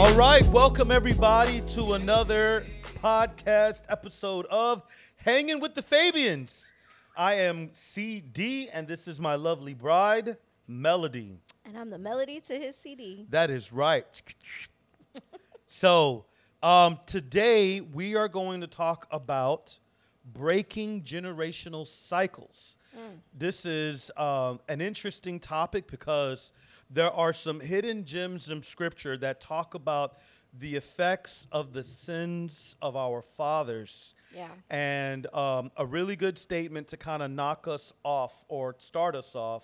All right, welcome everybody to another podcast episode of Hanging with the Fabiens. I am CD, and this is my lovely bride, Melody. And I'm the melody to his CD. That is right. so, um, today we are going to talk about breaking generational cycles. This is um, an interesting topic because there are some hidden gems in scripture that talk about the effects of the sins of our fathers. Yeah. And um, a really good statement to kind of knock us off or start us off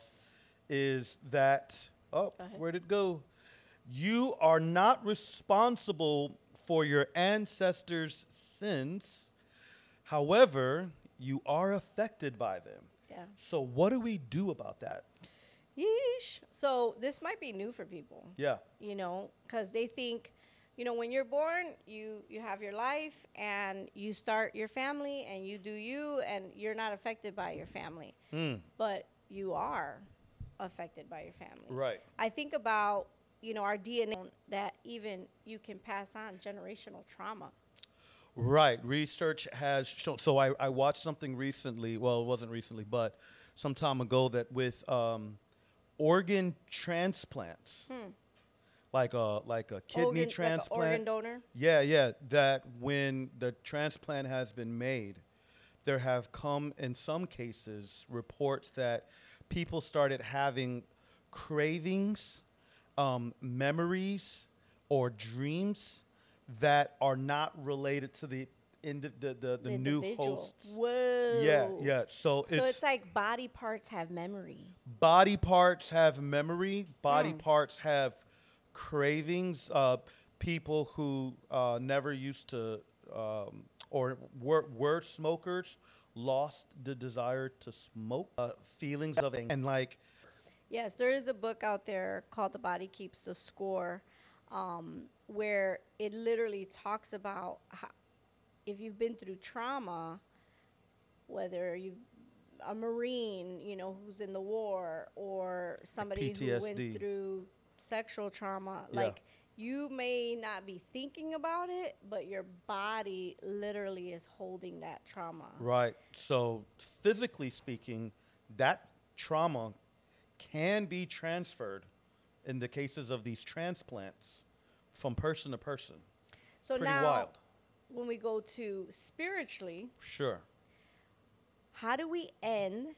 is that, oh, where'd it go? You are not responsible for your ancestors' sins. However, you are affected by them. Yeah. So, what do we do about that? Yeesh. So this might be new for people, Yeah. you know, because they think, you know, when you're born, you you have your life and you start your family and you do you and you're not affected by your family, Mm, but you are affected by your family. right. I think about you know our DNA that even you can pass on generational trauma. Right. Research has shown. So I, I watched something recently. Well, it wasn't recently, but some time ago that with um, organ transplants, like a like a kidney organ, like transplant. organ donor. Yeah, yeah. That when the transplant has been made, there have come in some cases reports that people started having cravings, um, memories, or dreams that are not related to the indi- the the, the new individual. hosts. Whoa. Yeah, yeah. So, So it's, it's, like body parts have memory. body parts have memory. Body Mm. parts have cravings. Uh, people who uh, never used to um, or were, were smokers lost the desire to smoke. Uh, feelings of ang- and like Yes, there is a book out there called The Body Keeps the Score, um, where it literally talks about how, if you've been through trauma, whether you a marine, you know, who's in the war, or somebody who went through sexual trauma, Yeah. like you may not be thinking about it, but your body literally is holding that trauma. right. So physically speaking, that trauma can be transferred in the cases of these transplants from person to person. So Pretty now, wild. When we go to spiritually, Sure. how do we end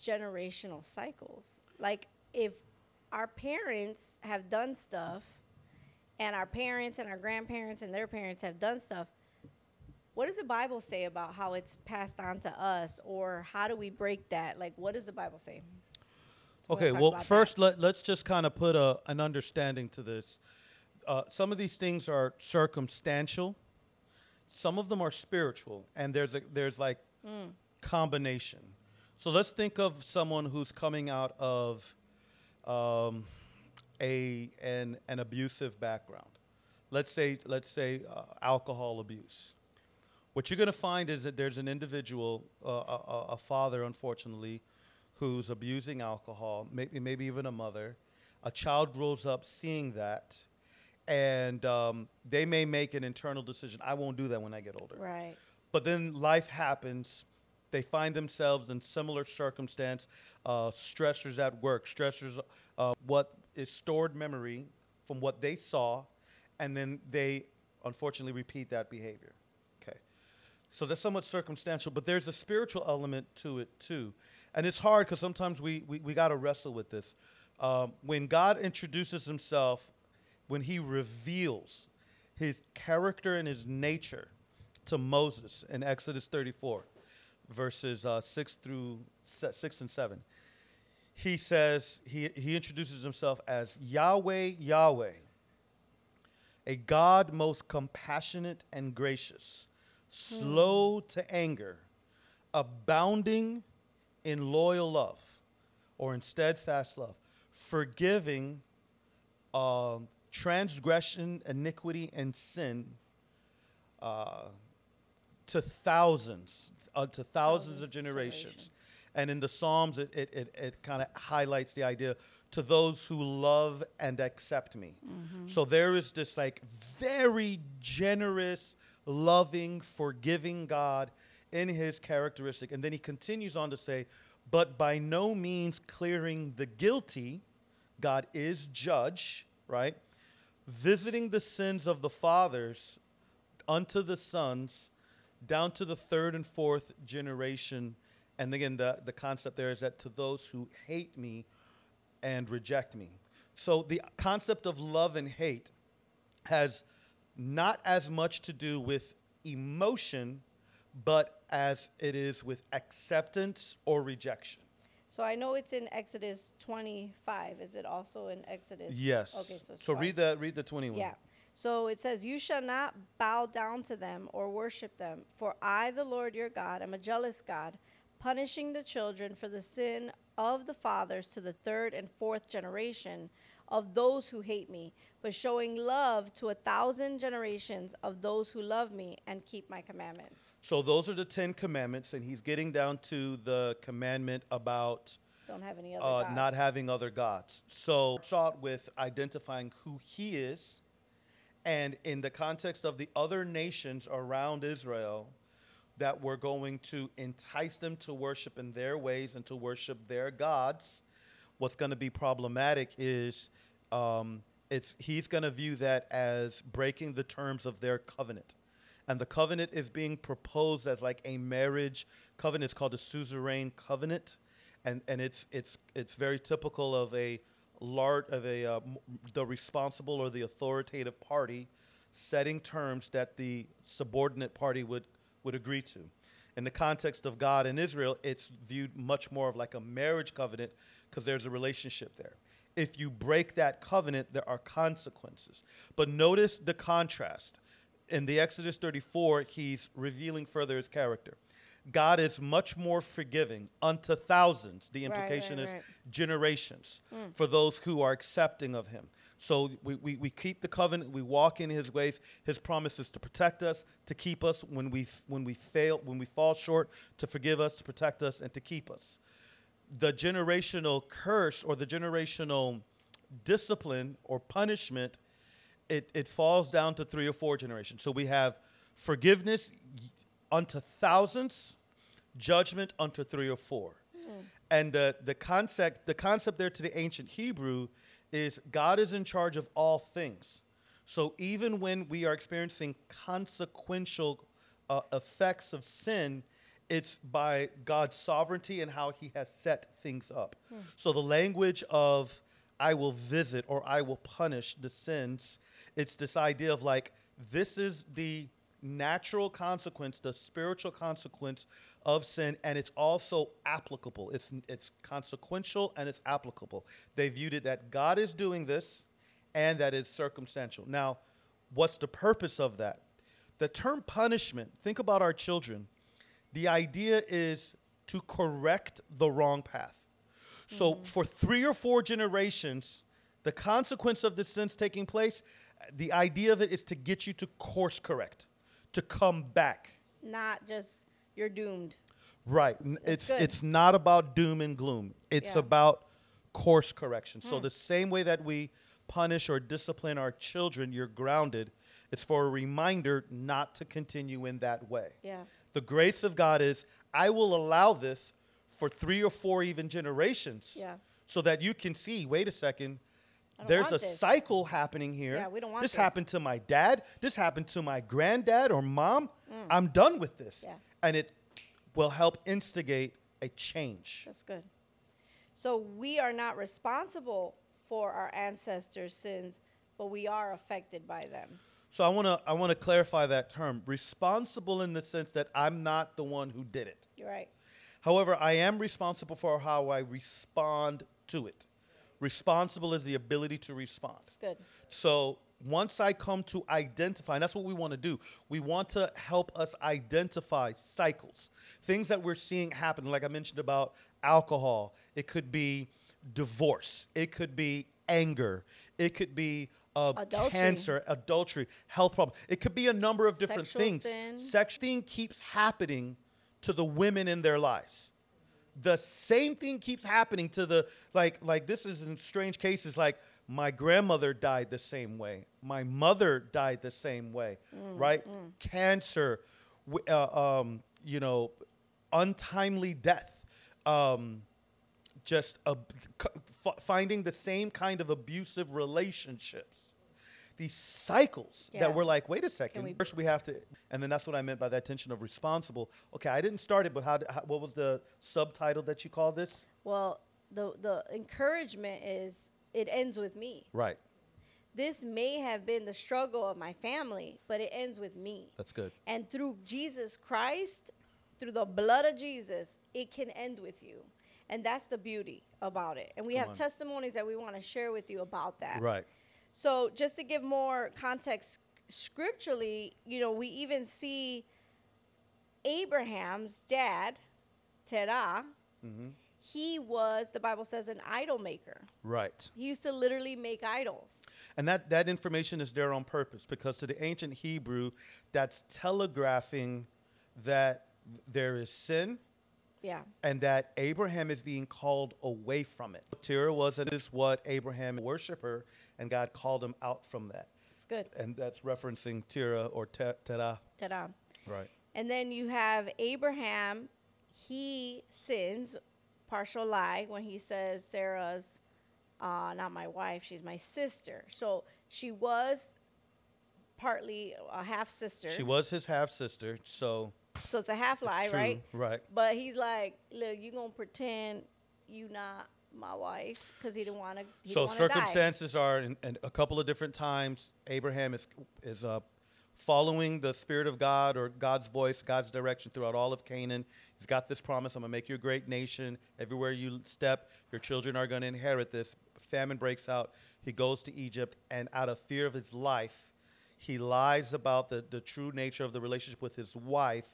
generational cycles? Like if our parents have done stuff and our parents and our grandparents and their parents have done stuff, what does the Bible say about how it's passed on to us or how do we break that? Like what does the Bible say? So Okay, well, that. first let, let's just kind of put a, an understanding to this. Uh, some of these things are circumstantial. Some of them are spiritual, and there's a there's like Mm. combination. So let's think of someone who's coming out of um, a an an abusive background. Let's say let's say uh, alcohol abuse. What you're going to find is that there's an individual, uh, a, a- a father, unfortunately, who's abusing alcohol, maybe maybe even a mother. A child grows up seeing that, and um, they may make an internal decision. I won't do that when I get older. Right. But then life happens. They find themselves in similar circumstance, uh, stressors at work, stressors, uh, what is stored memory from what they saw, and then they unfortunately repeat that behavior. Okay. So that's somewhat circumstantial, but there's a spiritual element to it too. And it's hard because sometimes we, we, we got to wrestle with this. Um, when God introduces himself, when he reveals his character and his nature to Moses in Exodus 34, verses uh, 6 through se- 6 and 7, he says, he, he introduces himself as Yahweh, Yahweh, a God most compassionate and gracious, slow to anger, abounding in loyal love or in steadfast love, forgiving um, transgression, iniquity, and sin uh, to thousands, uh, to thousands, Thousands of generations. generations. And in the Psalms, it, it, it, it kind of highlights the idea to those who love and accept me. So there is this like very generous, loving, forgiving God in his characteristic. And then he continues on to say, but by no means clearing the guilty, God is judge, right? Visiting the sins of the fathers unto the sons down to the third and fourth generation. And again, the, the concept there is that to those who hate me and reject me. So the concept of love and hate has not as much to do with emotion, but as it is with acceptance or rejection. So I know it's in Exodus 25. Is it also in Exodus? Yes. Okay, so so read the read the 21. Yeah. So it says, You shall not bow down to them or worship them, for I, the Lord your God, am a jealous God, punishing the children for the sin of the fathers to the third and fourth generation of those who hate me, but showing love to a thousand generations of those who love me and keep my commandments. So those are the 10 commandments and he's getting down to the commandment about Don't have any other uh, not having other gods. So start with identifying who he is, and in the context of the other nations around Israel, that we're going to entice them to worship in their ways and to worship their gods. What's going to be problematic is um, it's he's going to view that as breaking the terms of their covenant and the covenant is being proposed as like a marriage covenant. It's called the suzerain covenant, and and it's it's it's very typical of a large of a uh, the responsible or the authoritative party setting terms that the subordinate party would would agree to. In the context of God and Israel, it's viewed much more of like a marriage covenant because there's a relationship there. If you break that covenant, there are consequences. But notice the contrast in the Exodus 34, he's revealing further his character. God is much more forgiving unto thousands. The Right, implication right, is right. generations hmm. for those who are accepting of him. So we, we, we keep the covenant, we walk in his ways. His promises to protect us, to keep us when we, when we fail, when we fall short, to forgive us, to protect us, and to keep us. The generational curse or the generational discipline or punishment it, it falls down to three or four generations. So we have forgiveness unto thousands, judgment unto three or four. And uh, the concept the concept there to the ancient Hebrew is God is in charge of all things. So even when we are experiencing consequential uh, effects of sin, it's by God's sovereignty and how He has set things up. So the language of I will visit or I will punish the sins, it's this idea of like, this is the natural consequence, the spiritual consequence of sin, and it's also applicable. It's, it's consequential and it's applicable. They viewed it that God is doing this and that it's circumstantial. Now, what's the purpose of that? The term punishment, think about our children. The idea is to correct the wrong path. So mm-hmm. for three or four generations, the consequence of the sins taking place, the idea of it is to get you to course correct, to come back. Not just you're doomed. Right. That's It's good. it's not about doom and gloom. It's Yeah. about course correction. So hmm. the same way that we punish or discipline our children, you're grounded. It's for a reminder not to continue in that way. Yeah. The grace of God is I will allow this for three or four even generations. Yeah. So that you can see, wait a second, there's a this. cycle happening here. Yeah, we don't want this this. happened to my dad. This happened to my granddad or mom. I'm done with this. Mm. Yeah. And it will help instigate a change. That's good. So we are not responsible for our ancestors' sins, but we are affected by them. So I want to I want to clarify that term. Responsible in the sense that I'm not the one who did it. You're right. However, I am responsible for how I respond to it. Responsible is the ability to respond. It's good. So once I come to identify, and that's what we want to do, we want to help us identify cycles, things that we're seeing happen. Like I mentioned about alcohol, it could be divorce, it could be anger, it could be uh, Adultery. cancer, adultery, health problem. It could be a number of different Sexual things. sin. Sex thing keeps happening to the women in their lives the same thing keeps happening to the like like this is in strange cases like my grandmother died the same way. My mother died the same way right? cancer w- uh, um, you know untimely death um, just ab- finding the same kind of abusive relationships these cycles Yeah. that we're like wait a second we- first we have to and then that's what i meant by that tension of responsible okay i didn't start it but how, how what was the subtitle that you call this Well, the the encouragement is it ends with me. right This may have been the struggle of my family, but it ends with me. that's good And through Jesus Christ, through the blood of Jesus, it can end with you. And that's the beauty about it. And we Come have on. testimonies that we want to share with you about that. right So, just to give more context scripturally, you know, we even see Abraham's dad, Terah, Mm-hmm. he was, the Bible says, an idol maker. right He used to literally make idols. and that that information is there on purpose because to the ancient hebrew that's telegraphing that there is sin Yeah. and that Abraham is being called away from it. Terah was and is what Abraham worshiper, and God called him out from that. It's good. And that's referencing Terah or Te- Terah. Ta-da. Right. And then you have Abraham, he sins, partial lie, when he says Sarah's uh, not my wife, she's my sister. So she was partly a half sister. She was his half sister, so So it's a half lie, true, right? Right. But he's like, look, you gonna pretend you not my wife because he didn't want to. So circumstances are in, in a couple of different times. Abraham is is uh, following the spirit of God or God's voice, God's direction throughout all of Canaan. He's got this promise: I'm gonna make you a great nation. Everywhere you step, your children are gonna inherit this. Famine breaks out. He goes to Egypt, and out of fear of his life, he lies about the, the true nature of the relationship with his wife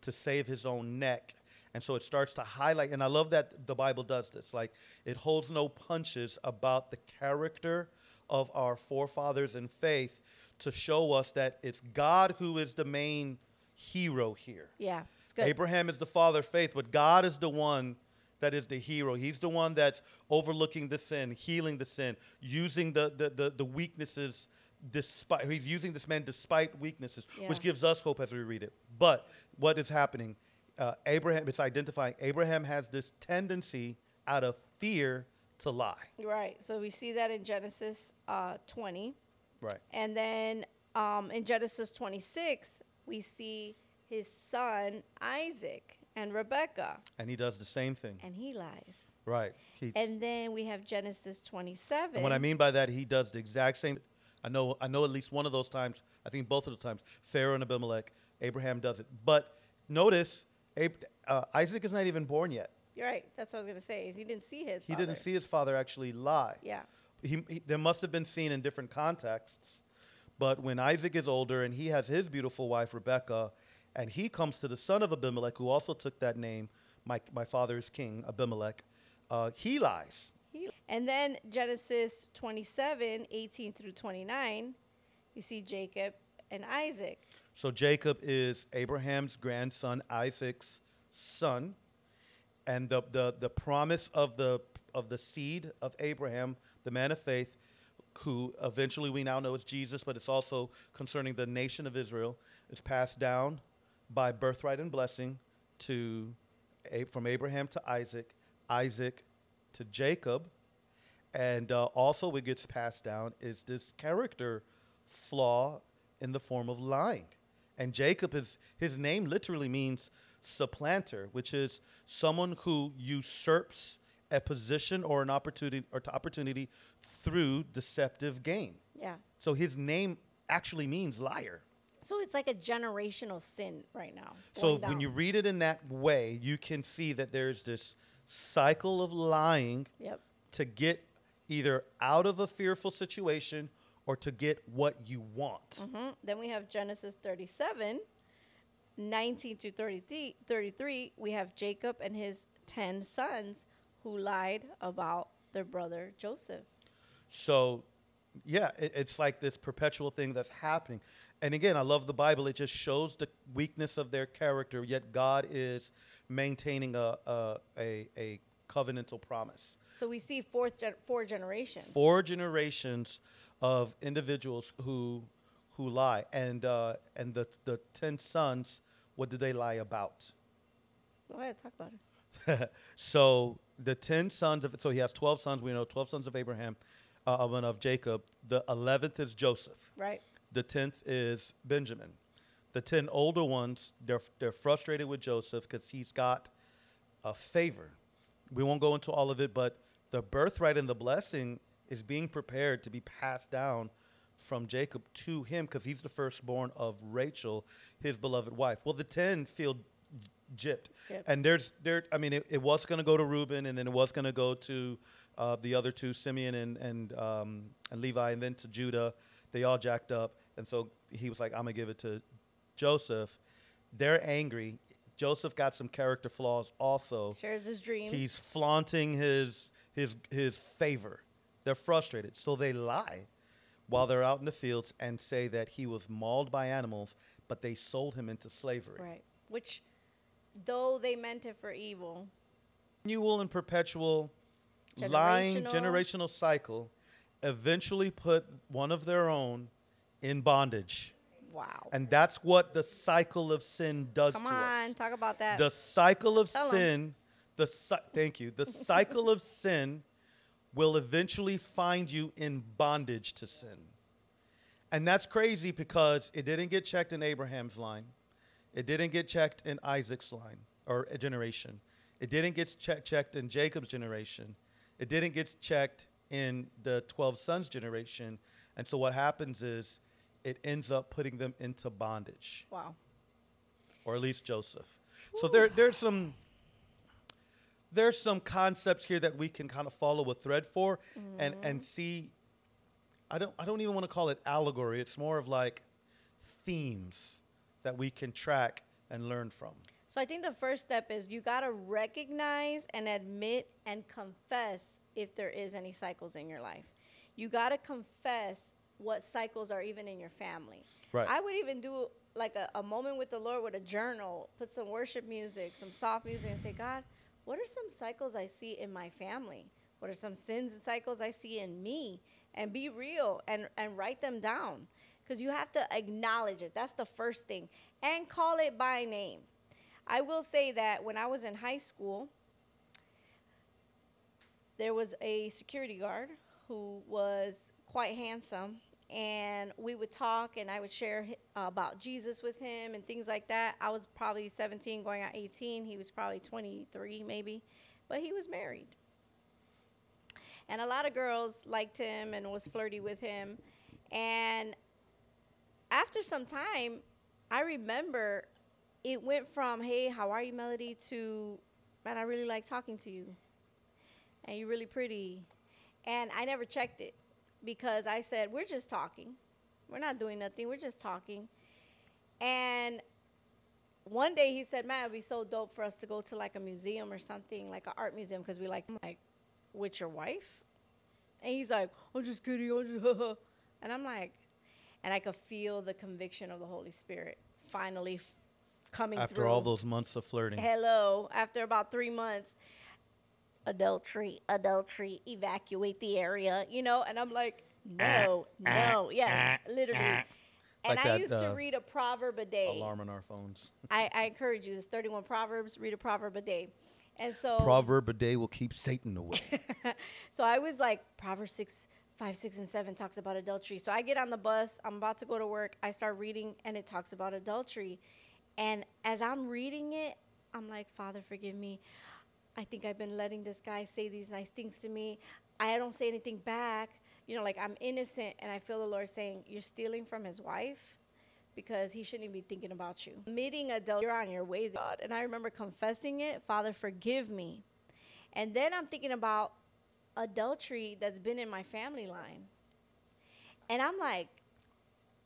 to save his own neck. And so it starts to highlight, and I love that the Bible does this. Like, it holds no punches about the character of our forefathers in faith to show us that it's God who is the main hero here. Yeah, it's good. Abraham is the father of faith, but God is the one that is the hero. He's the one that's overlooking the sin, healing the sin, using the the, the, the weaknesses despite he's using this man despite weaknesses, Yeah. which gives us hope as we read it. But what is happening? Uh, Abraham, it's identifying Abraham has this tendency out of fear to lie. Right. So we see that in Genesis uh, 20. Right. And then um, in Genesis 26, we see his son Isaac and Rebecca, And he does the same thing. and he lies. Right. He, And then we have Genesis 27. And what I mean by that, he does the exact same. I know, I know at least one of those times. I think both of the times, Pharaoh and Abimelech, Abraham does it. But notice, Ab- uh, Isaac is not even born yet. You're right. That's what I was going to say. He didn't see his He father. didn't see his father actually lie. Yeah. He, he, there must have been seen in different contexts. But when Isaac is older and he has his beautiful wife, Rebecca, and he comes to the son of Abimelech, who also took that name, my, my father is king, Abimelech, uh, he lies. He- And then Genesis 27, 18 through 29, you see Jacob and Isaac. So Jacob is Abraham's grandson, Isaac's son, and the, the, the promise of the of the seed of Abraham, the man of faith, who eventually we now know is Jesus, but it's also concerning the nation of Israel. It's passed down by birthright and blessing to from Abraham to Isaac, Isaac to Jacob, and uh, also what gets passed down is this character flaw in the form of lying. And Jacob is his name literally means supplanter, which is someone who usurps a position or an opportunity or to opportunity through deceptive gain. Yeah. So his name actually means liar. So it's like a generational sin right now. So going when you read it in that way, you can see that there's this cycle of lying Yep. to get either out of a fearful situation or to get what you want. hmm Then we have Genesis 37, 19 to 33, 33. We have Jacob and his 10 sons who lied about their brother Joseph. So, yeah, it, it's like this perpetual thing that's happening. And again, I love the Bible. It just shows the weakness of their character, yet God is maintaining a a, a, a covenantal promise. So we see fourth gen- four generations. Four generations of individuals who who lie, and uh, and the the ten sons. What did they lie about? Go ahead, talk about it. so the ten sons of so he has twelve sons. We know twelve sons of Abraham, uh, of, of Jacob. The eleventh is Joseph. Right. The tenth is Benjamin. The ten older ones, they're they're frustrated with Joseph because he's got a favor. We won't go into all of it, but the birthright and the blessing is being prepared to be passed down from Jacob to him because he's the firstborn of Rachel, his beloved wife. Well, the ten feel gypped, Gypped. and there's there. I mean, it, it was going to go to Reuben, and then it was going to go to uh, the other two, Simeon and and um, and Levi, and then to Judah. They all jacked up, and so he was like, "I'm gonna give it to Joseph." They're angry. Joseph got some character flaws also. Shares his dreams. He's flaunting his his his favor. They're frustrated, so they lie while they're out in the fields and say that he was mauled by animals, but they sold him into slavery. right. Which, though they meant it for evil, Continual and perpetual lying Generational. generational cycle eventually put one of their own in bondage. wow. And that's what the cycle of sin does Come to us. on, talk about that. the cycle of Tell sin the thank you the cycle of sin will eventually find you in bondage to sin. And that's crazy because it didn't get checked in abraham's line. It didn't get checked in isaac's line or a generation. It didn't get che- checked in jacob's generation. It didn't get checked in the 12 sons generation. And so what happens is it ends up putting them into bondage. Wow. or at least Joseph. So there, there's some there's some concepts here that we can kind of follow a thread for and mm-hmm. and see. I don't I don't even want to call it allegory. It's more of like themes that we can track and learn from. So I think the first step is you got to recognize and admit and confess if there is any cycles in your life. You got to confess what cycles are even in your family. Right. I would even do like a, a moment with the Lord with a journal, put some worship music, some soft music, and say, God, what are some cycles I see in my family? What are some sins and cycles I see in me? And be real and, and write them down. Because you have to acknowledge it. That's the first thing. And call it by name. I will say that when I was in high school, there was a security guard who was quite handsome and we would talk and i would share hi- uh, about jesus with him and things like that. I was probably 17 going on 18 he was probably 23 maybe but he was married. And a lot of girls liked him and was flirty with him. And after some time i remember it went from hey how are you melody? to man i really like talking to you. And you're really pretty. And i never checked it because i said we're just talking. We're not doing nothing. We're just talking. And one day he said man it'd be so dope for us to go to like a museum or something like an art museum because we like I'm like with your wife. And he's like i'm just kidding. I'm just and i'm like and i could feel the conviction of the holy spirit finally f- coming through. After through. all those months of flirting, Hello. After about three months, adultery, adultery, evacuate the area, you know? And I'm like, eh, no, eh, no, eh, yes, literally. And Like I that, used to uh, read a proverb a day. alarm on our phones. I, I encourage you. There's 31 proverbs. Read a proverb a day. And so, Proverb a day will keep Satan away. so I was like, Proverbs 6, 5, 6, and 7 talks about adultery. So I get on the bus. I'm about to go to work. I start reading, and it talks about adultery. And as I'm reading it, I'm like, Father, forgive me. I think I've been letting this guy say these nice things to me. I don't say anything back. You know, like I'm innocent. And I feel the Lord saying, You're stealing from his wife because he shouldn't even be thinking about you. Admitting adultery, you're on your way, God. And I remember confessing it, Father, forgive me. And then I'm thinking about adultery that's been in my family line. And I'm like,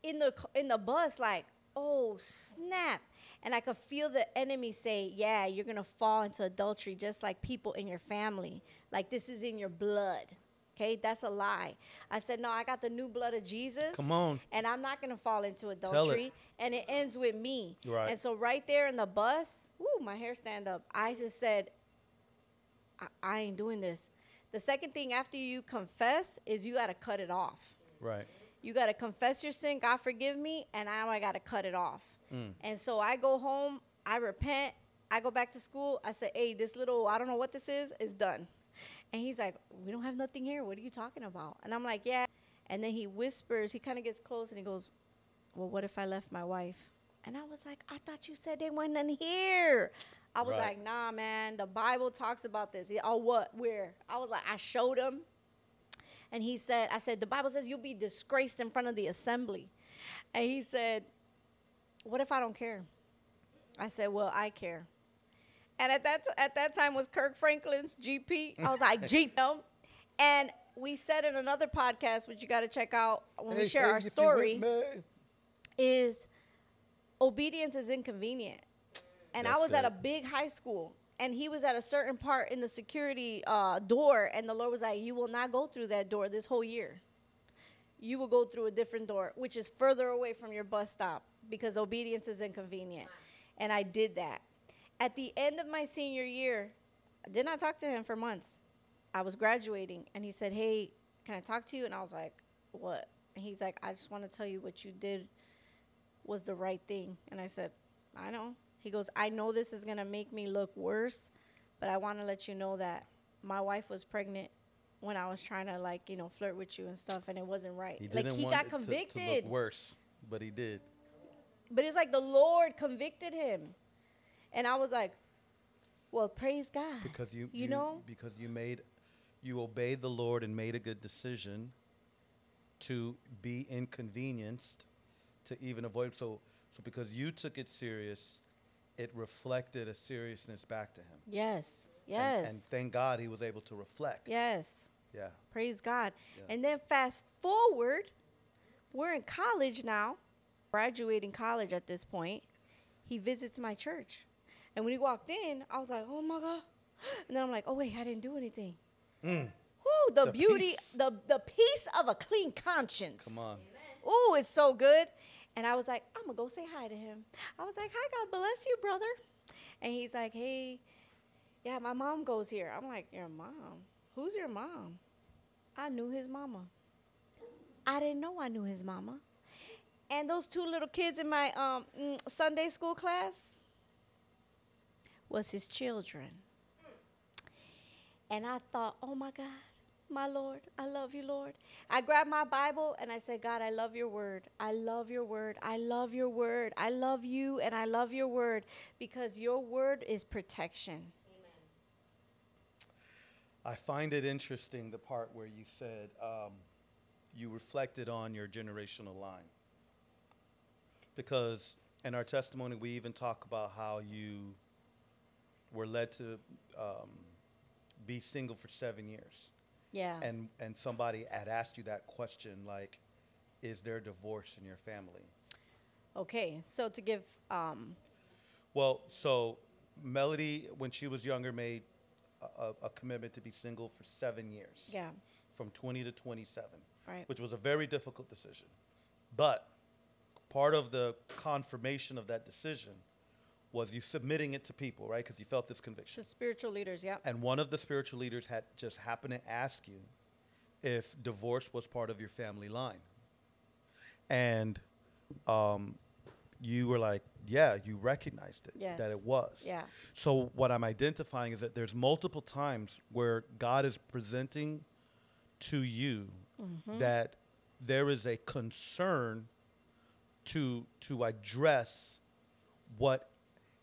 in the in the bus, like, oh snap! And I could feel the enemy say, "Yeah, you're gonna fall into adultery, just like people in your family. Like this is in your blood." Okay, that's a lie. I said, no, I got the new blood of Jesus. Come on. And I'm not going to fall into it. adultery. And it ends with me. Right. And so, right there in the bus, whoo, my hair stand up. I just said, I, I ain't doing this. The second thing after you confess is you got to cut it off. Right. You got to confess your sin, God forgive me, and now I got to cut it off. Mm. And so I go home, I repent, I go back to school. I say, hey, this little, I don't know what this is, is done. And he's like, we don't have nothing here. What are you talking about? And I'm like, yeah. And then he whispers, he kind of gets close and he goes, well, what if I left my wife? And I was like, I thought you said they went in here. I was Right. like, nah, man, the Bible talks about this. He, oh, what? Where? I was like, I showed him. And he said, I said, the Bible says you'll be disgraced in front of the assembly. And he said, what if I don't care? I said, well, I care. And at that, at that time was Kirk Franklin's GP. I was like, Jeep. no. And we said in another podcast, which you got to check out when we share hey, our story, is obedience is inconvenient. And I That's was at a big high school, and he was at a certain part in the security uh, door, and the Lord was like, "You will not go through that door this whole year. You will go through a different door, which is further away from your bus stop, because obedience is inconvenient." And I did that. At the end of my senior year, I did not talk to him for months. I was graduating, and he said, "Hey, can I talk to you?" And I was like, "What?" And he's like, "I just want to tell you what you did was the right thing." And I said, "I know." He goes, "I know this is gonna make me look worse, but I want to let you know that my wife was pregnant when I was trying to like you know flirt with you and stuff, and it wasn't right. He like he got to- convicted, To, look worse, but he did. But it's like the Lord convicted him, and I was like, "Well, praise God." Because you, you know, because you made, you obeyed the Lord and made a good decision to be inconvenienced, to even avoid. So, so because you took it serious, it reflected a seriousness back to him. yes, And- yes, And, thank God he was able to reflect. yes. Yeah. Praise God. Yeah. And then fast forward, we're in college now, graduating college at this point. He visits my church. And when he walked in, I was like, oh my God. And then I'm like, oh, wait, I didn't do anything. Mm. Woo, the, The beauty, peace. the, the peace of a clean conscience. Come on. Ooh, it's so good. And I was like, I'm going to go say hi to him. I was like, hi, God bless you, brother. And he's like, hey, yeah, my mom goes here. I'm like, your mom? Who's your mom? I knew his mama. I didn't know I knew his mama. And those two little kids in my um, mm, Sunday school class was his children. And I thought, oh my God, my Lord, I love you, Lord. I grabbed my Bible and I said, God, I love your word. I love your word. I love your word. I love you and I love your word because your word is protection. I find it interesting the part where you said um, you reflected on your generational line. Because in our testimony, we even talk about how you were led to um, be single for seven years. Yeah. And, and somebody had asked you that question like, is there divorce in your family? okay, so to give, um, Well, so Melody, when she was younger, made a, a, a commitment to be single for seven years. yeah, from 20 to 27, Right. which was a very difficult decision. But part of the confirmation of that decision was you submitting it to people, right? Because you felt this conviction. to spiritual leaders, yeah. And one of the spiritual leaders had just happened to ask you if divorce was part of your family line. And um, you were like, yeah, you recognized it, Yes. that it was. Yeah. So what I'm identifying is that there's multiple times where God is presenting to you Mm-hmm. that there is a concern to to address what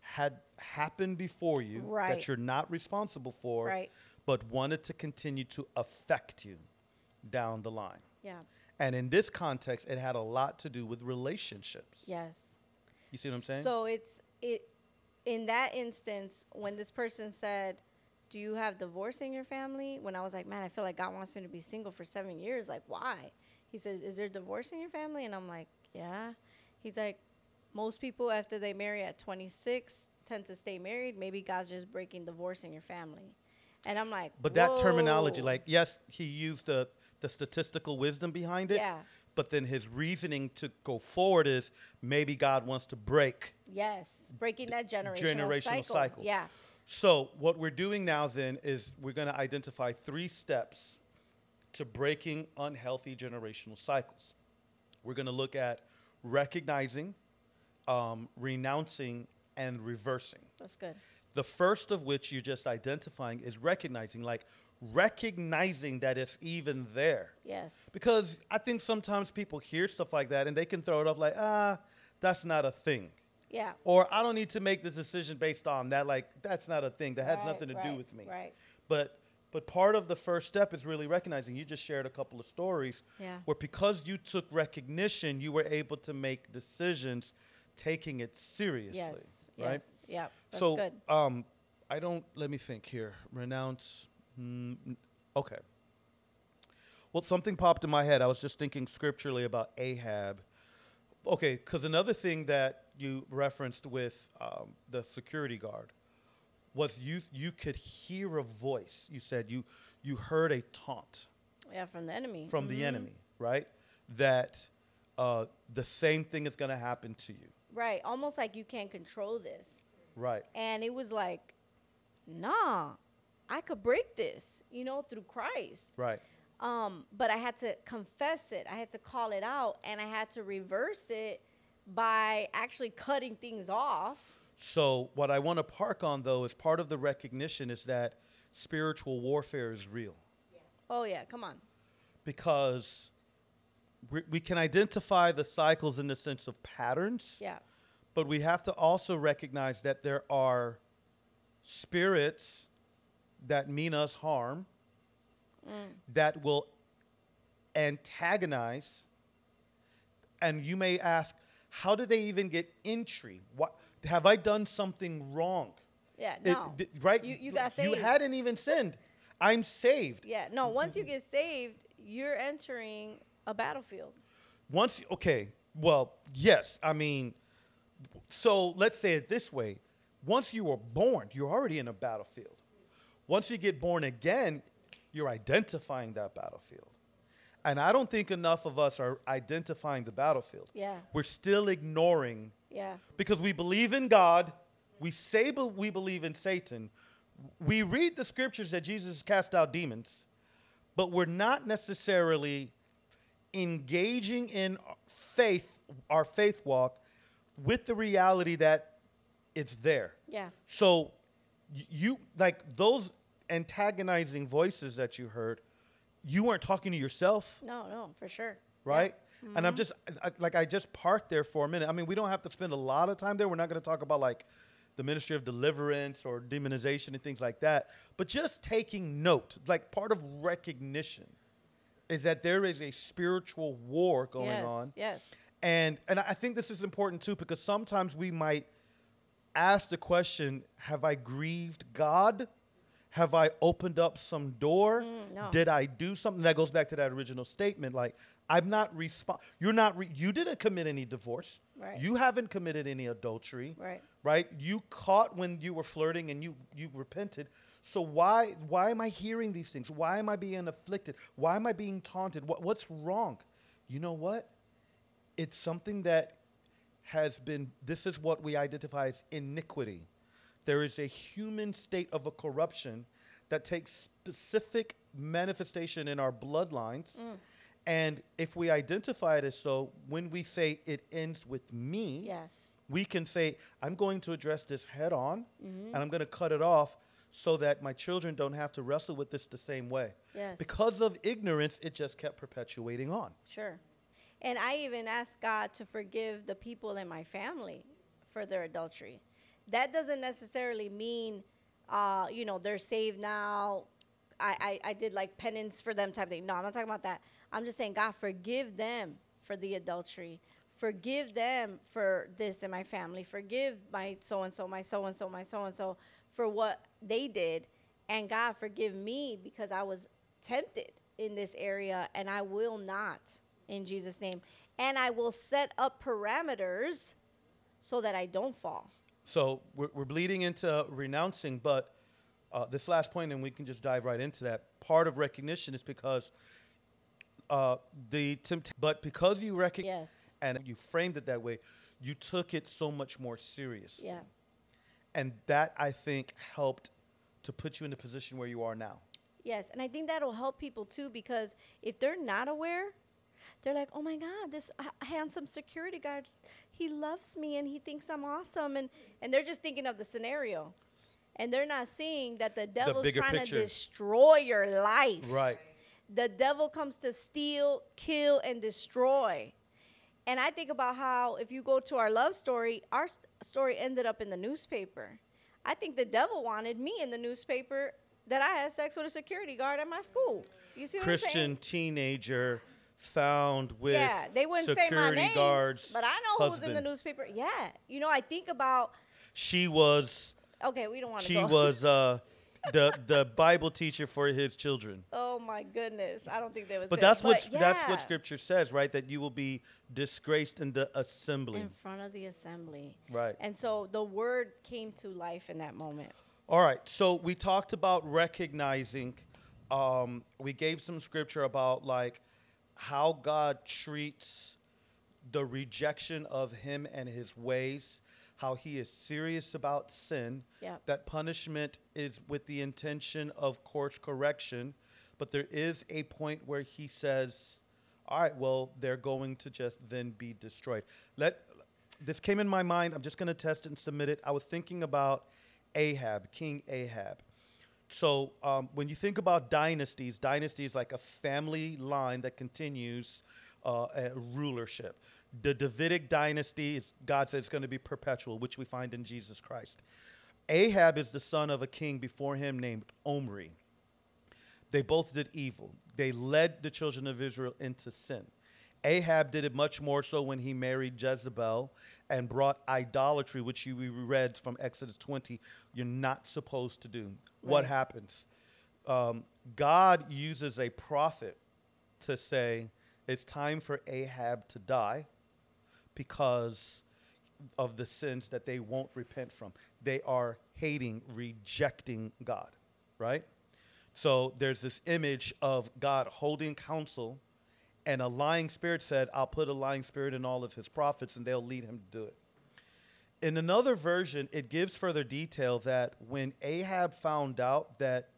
had happened before you Right. that you're not responsible for, Right. but wanted to continue to affect you down the line. Yeah. And in this context, it had a lot to do with relationships. Yes. You see what I'm saying? So it's it in that instance when this person said, "Do you have divorce in your family?" When I was like, "Man, I feel like God wants me to be single for 7 years." Like, "Why?" He said, "Is there divorce in your family?" And I'm like, "Yeah." He's like, "Most people after they marry at 26 tend to stay married. Maybe God's just breaking divorce in your family." And I'm like, But that terminology, like, yes, he used the the statistical wisdom behind it. Yeah. But then his reasoning to go forward is maybe God wants to break. yes, breaking that generational, Generational cycle. cycle. Yeah, So what we're doing now then is we're going to identify three steps to breaking unhealthy generational cycles. We're going to look at recognizing, um, renouncing, and reversing. that's good. The first of which you're just identifying is recognizing, like recognizing that it's even there. Yes, Because I think sometimes people hear stuff like that and they can throw it off like, ah, that's not a thing. yeah. Or I don't need to make this decision based on that. Like, that's not a thing. That has Right, nothing to do with me. Right. But but part of the first step is really recognizing. You just shared a couple of stories Yeah. where because you took recognition, you were able to make decisions taking it seriously. Yes. Right? Yes. Yeah. That's so good. um I don't let me think here. Renounce mm, okay. Well, something popped in my head. I was just thinking scripturally about Ahab. Okay, because another thing that you referenced with um, the security guard was you you could hear a voice. You said you you heard a taunt Yeah, from the enemy. from the Mhm. enemy, right? That uh, the same thing is going to happen to you, Right. Almost like you can't control this. right? And it was like, nah, I could break this, you know, through Christ. Right. Um, but I had to confess it. I had to call it out, and I had to reverse it by actually cutting things off. So what I want to park on though is part of the recognition is that spiritual warfare is real Oh yeah, come on. because we, we can identify the cycles in the sense of patterns, Yeah. but we have to also recognize that there are spirits that mean us harm mm. that will antagonize and you may ask how do they even get entry what have i done something wrong Yeah. It- No. right? You, you got You hadn't even sinned. I'm saved. yeah. No. Once you get saved, you're entering a battlefield. Once, okay, well, yes. I mean, so let's say it this way: once you were born, you're already in a battlefield. Once you get born again, you're identifying that battlefield. And I don't think enough of us are identifying the battlefield. Yeah. We're still ignoring Yeah. because we believe in God, we say be- we believe in Satan, we read the scriptures that Jesus cast out demons, but we're not necessarily engaging in faith, our faith walk, with the reality that it's there. Yeah. So you like those antagonizing voices that you heard, you weren't talking to yourself No. No. For sure. right? And I'm just I, like I just parked there for a minute. I mean, we don't have to spend a lot of time there. We're not going to talk about like the ministry of deliverance or demonization and things like that. But just taking note, like part of recognition, is that there is a spiritual war going yes. on, Yes. and and I think this is important too because sometimes we might ask the question, "Have I grieved God?" Have I opened up some door? Mm, no. Did I do something that goes back to that original statement? Like I'm not respond. You're not. Re- you didn't commit any divorce. Right. You haven't committed any adultery. Right. Right. You caught when you were flirting and you you repented. So why why am I hearing these things? Why am I being afflicted? Why am I being taunted? What, what's wrong? You know what? It's something that has been. This is what we identify as iniquity. There is a human state of a corruption that takes specific manifestation in our bloodlines. Mm. And if we identify it as so, when we say it ends with me, Yes. we can say, I'm going to address this head on and I'm going to cut it off so that my children don't have to wrestle with this the same way. Yes. Because of ignorance, it just kept perpetuating on. Sure. And I even asked God to forgive the people in my family for their adultery. That doesn't necessarily mean, uh, you know, they're saved now. I, I, I did like penance for them type thing. No, I'm not talking about that. I'm just saying, God, forgive them for the adultery. Forgive them for this in my family. Forgive my so and so, my so and so, my so and so for what they did. And God, forgive me because I was tempted in this area and I will not in Jesus' name. And I will set up parameters so that I don't fall. So we're, we're bleeding into renouncing, but uh, this last point, and we can just dive right into that. Part of recognition is because uh, the temptation, but because you recognize Yes. and you framed it that way, you took it so much more serious. Yeah. And that I think helped to put you in the position where you are now. Yes, and I think that'll help people too because if they're not aware, they're like, "Oh my God, this h- handsome security guard, he loves me and he thinks I'm awesome," and and they're just thinking of the scenario, and they're not seeing that the devil's bigger trying picture. to destroy your life. Right. The devil comes to steal, kill, and destroy. And I think about how if you go to our love story, our st- story ended up in the newspaper. I think the devil wanted me in the newspaper that I had sex with a security guard at my school. You see what I'm Christian teenager found with yeah, they wouldn't say my name, guards. but I know who's in the newspaper. Yeah, you know, I think about. She was Okay, we don't want to she go. was uh, the the Bible teacher for his children. Oh my goodness, I don't think they would. But say- that's what but that's what Scripture says, right? That you will be disgraced in the assembly. in front of the assembly. Right. And so the word came to life in that moment. All right. So we talked about recognizing. Um, we gave some scripture about like how God treats the rejection of Him and His ways. How He is serious about sin. Yep. That punishment is with the intention of course correction, but there is a point where He says, "All right, well, they're going to just then be destroyed." Let this came in my mind. I'm just going to test it and submit it. I was thinking about Ahab, King Ahab. So um, when you think about dynasties, dynasty is like a family line that continues uh, a rulership. The Davidic dynasty is God said it's going to be perpetual, which we find in Jesus Christ. Ahab is the son of a king before him named Omri. They both did evil. They led the children of Israel into sin. Ahab did it much more so when he married Jezebel and brought idolatry, which you we read from Exodus 20, you're not supposed to do. What happens? Um, God uses a prophet to say, it's time for Ahab to die because of the sins that they won't repent from. They are hating, rejecting God, right? So there's this image of God holding counsel, and a lying spirit said, I'll put a lying spirit in all of his prophets, and they'll lead him to do it. In another version, it gives further detail that when Ahab found out that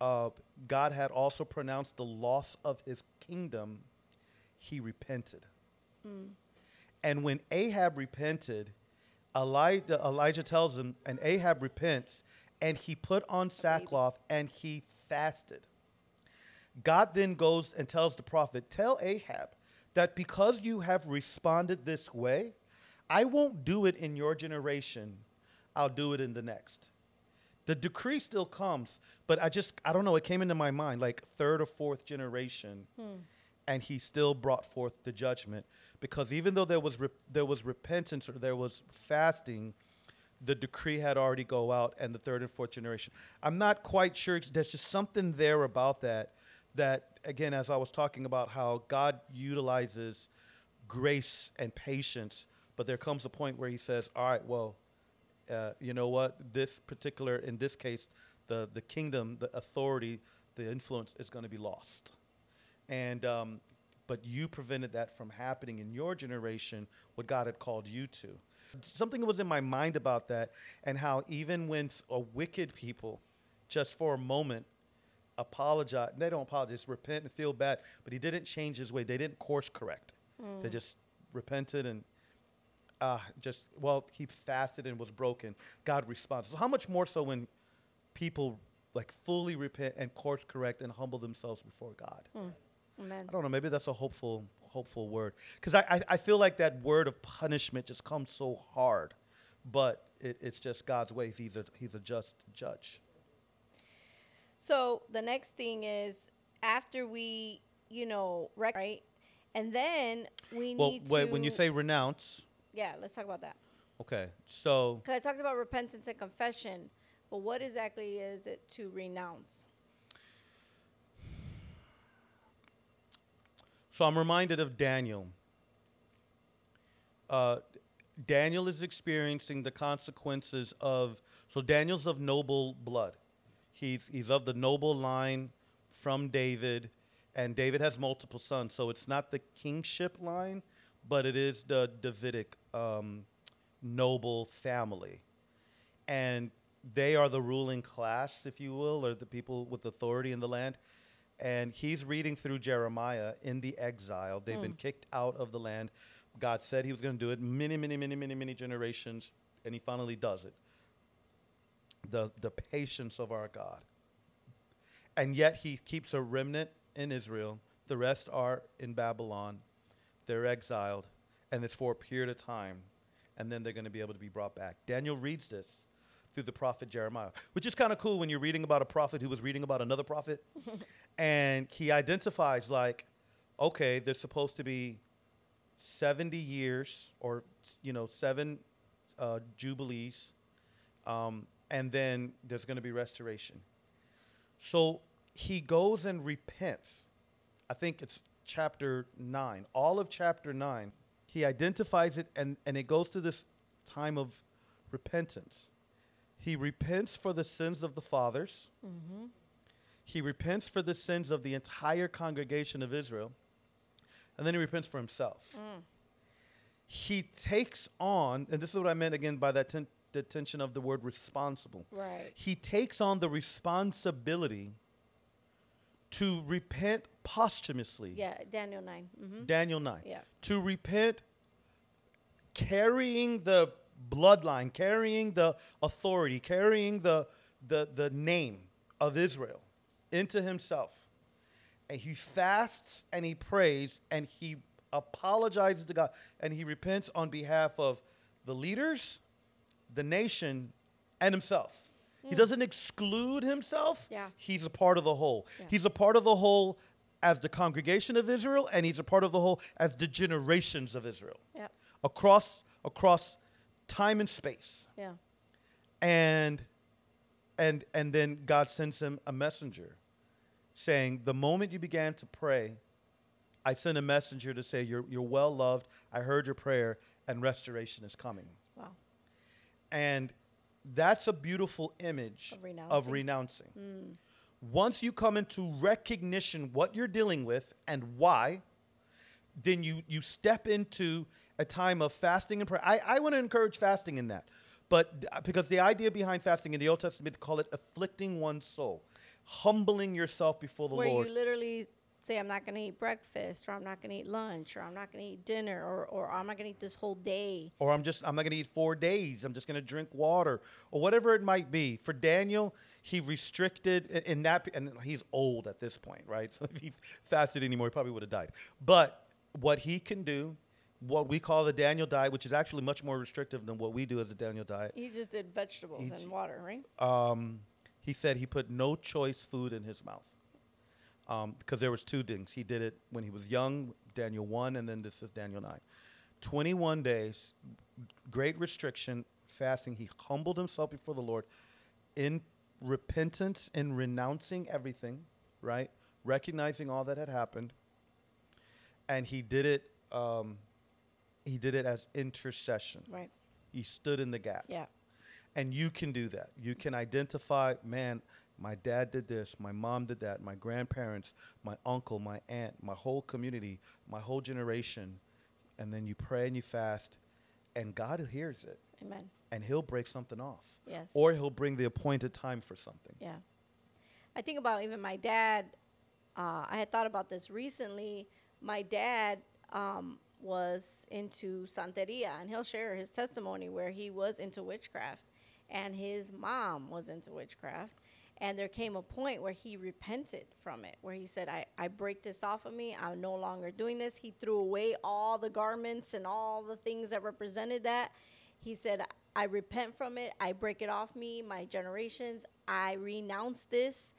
uh, God had also pronounced the loss of his kingdom, he repented. And when Ahab repented, Elijah, Elijah tells him, and Ahab repents, and he put on sackcloth and he fasted. God then goes and tells the prophet, Tell Ahab that because you have responded this way, I won't do it in your generation, I'll do it in the next. The decree still comes, but I just, I don't know, it came into my mind like third or fourth generation, and he still brought forth the judgment. Because even though there was, rep- there was repentance or there was fasting, the decree had already go out and the third and fourth generation. I'm not quite sure. There's just something there about that. That again, as I was talking about how God utilizes grace and patience, but there comes a point where He says, "All right, well, uh, you know what? This particular, in this case, the the kingdom, the authority, the influence is going to be lost." And um, but you prevented that from happening in your generation, what God had called you to. Something was in my mind about that, and how even when a wicked people, just for a moment, apologize, they don't apologize, repent and feel bad, but he didn't change his way. They didn't course correct. They just repented and uh, just well, he fasted and was broken. God responds. So how much more so when people like fully repent and course correct and humble themselves before God? Amen. I don't know. Maybe that's a hopeful, hopeful word. Because I, I, I feel like that word of punishment just comes so hard, but it, it's just God's ways. He's a he's a just judge. So the next thing is after we, you know, rec- right, and then we Well, need wait, to. when you say renounce, yeah, let's talk about that. okay, so Because I talked about repentance and confession, but what exactly is it to renounce? So I'm reminded of Daniel. Uh, Daniel is experiencing the consequences of so Daniel's of noble blood. He's he's of the noble line from David, and David has multiple sons, so it's not the kingship line, but it is the Davidic um, noble family, and they are the ruling class, if you will, or the people with authority in the land. And he's reading through Jeremiah in the exile. They've been hmm. kicked out of the land. God said he was going to do it many, many, many, many, many generations, and he finally does it. The, the patience of our God. And yet he keeps a remnant in Israel. The rest are in Babylon. They're exiled, and it's for a period of time. And then they're going to be able to be brought back. Daniel reads this through the prophet Jeremiah, which is kind of cool when you're reading about a prophet who was reading about another prophet. and he identifies, like, okay, there's supposed to be 70 years or, you know, seven uh, jubilees. Um, and then there's going to be restoration. So he goes and repents. I think it's chapter 9. All of chapter 9, he identifies it and, and it goes through this time of repentance. He repents for the sins of the fathers. He repents for the sins of the entire congregation of Israel. And then he repents for himself. He takes on, and this is what I meant again by that ten- the tension of the word responsible. Right. He takes on the responsibility to repent posthumously. Yeah, Daniel 9. hmm Daniel 9. Yeah. To repent carrying the bloodline, carrying the authority, carrying the, the, the name of Israel into himself. And he fasts and he prays and he apologizes to God and he repents on behalf of the leaders, the nation, and himself. He hmm. doesn't exclude himself. Yeah. He's a part of the whole. Yeah. He's a part of the whole as the congregation of Israel, and he's a part of the whole as the generations of Israel Yep. across across time and space. Yeah. And and and then God sends him a messenger saying, The moment you began to pray, I sent a messenger to say, You're you're well loved. I heard your prayer, and restoration is coming. Wow. And that's a beautiful image Of renouncing. of renouncing. Mm. Once you come into recognition what you're dealing with and why, then you you step into a time of fasting and prayer. I, I want to encourage fasting in that. But uh, because the idea behind fasting in the Old Testament call it afflicting one's soul, humbling yourself before the Where Lord. Where you literally say, I'm not going to eat breakfast, or I'm not going to eat lunch, or I'm not going to eat dinner, or, or I'm not going to eat this whole day. or I'm just I'm not going to eat 4 days. I'm just going to drink water or whatever it might be. For Daniel, he restricted in that and he's old at this point, right? So if he fasted anymore, he probably would have died. But what he can do, what we call the Daniel diet, which is actually much more restrictive than what we do as a Daniel diet. He just did vegetables He and water, right? Um, he said he put no choice food in his mouth. Because there was two things. He did it when he was young, Daniel 1, and then this is Daniel 9. 21 days, great restriction, fasting. He humbled himself before the Lord in repentance and renouncing everything, right? Recognizing all that had happened. And he did it, um, he did it as intercession. Right. He stood in the gap. Yeah. And you can do that. You can identify, man, my dad did this, my mom did that, my grandparents, my uncle, my aunt, my whole community, my whole generation. And then you pray and you fast, and God hears it, Amen. and He'll break something off. Yes. Or He'll bring the appointed time for something. Yeah. I think about even my dad. Uh, I had thought about this recently. My dad um, was into Santeria, and he'll share his testimony where he was into witchcraft, and his mom was into witchcraft. And there came a point where he repented from it, where he said, I, I break this off of me. I'm no longer doing this. He threw away all the garments and all the things that represented that. He said, I repent from it. I break it off me, my generations. I renounce this.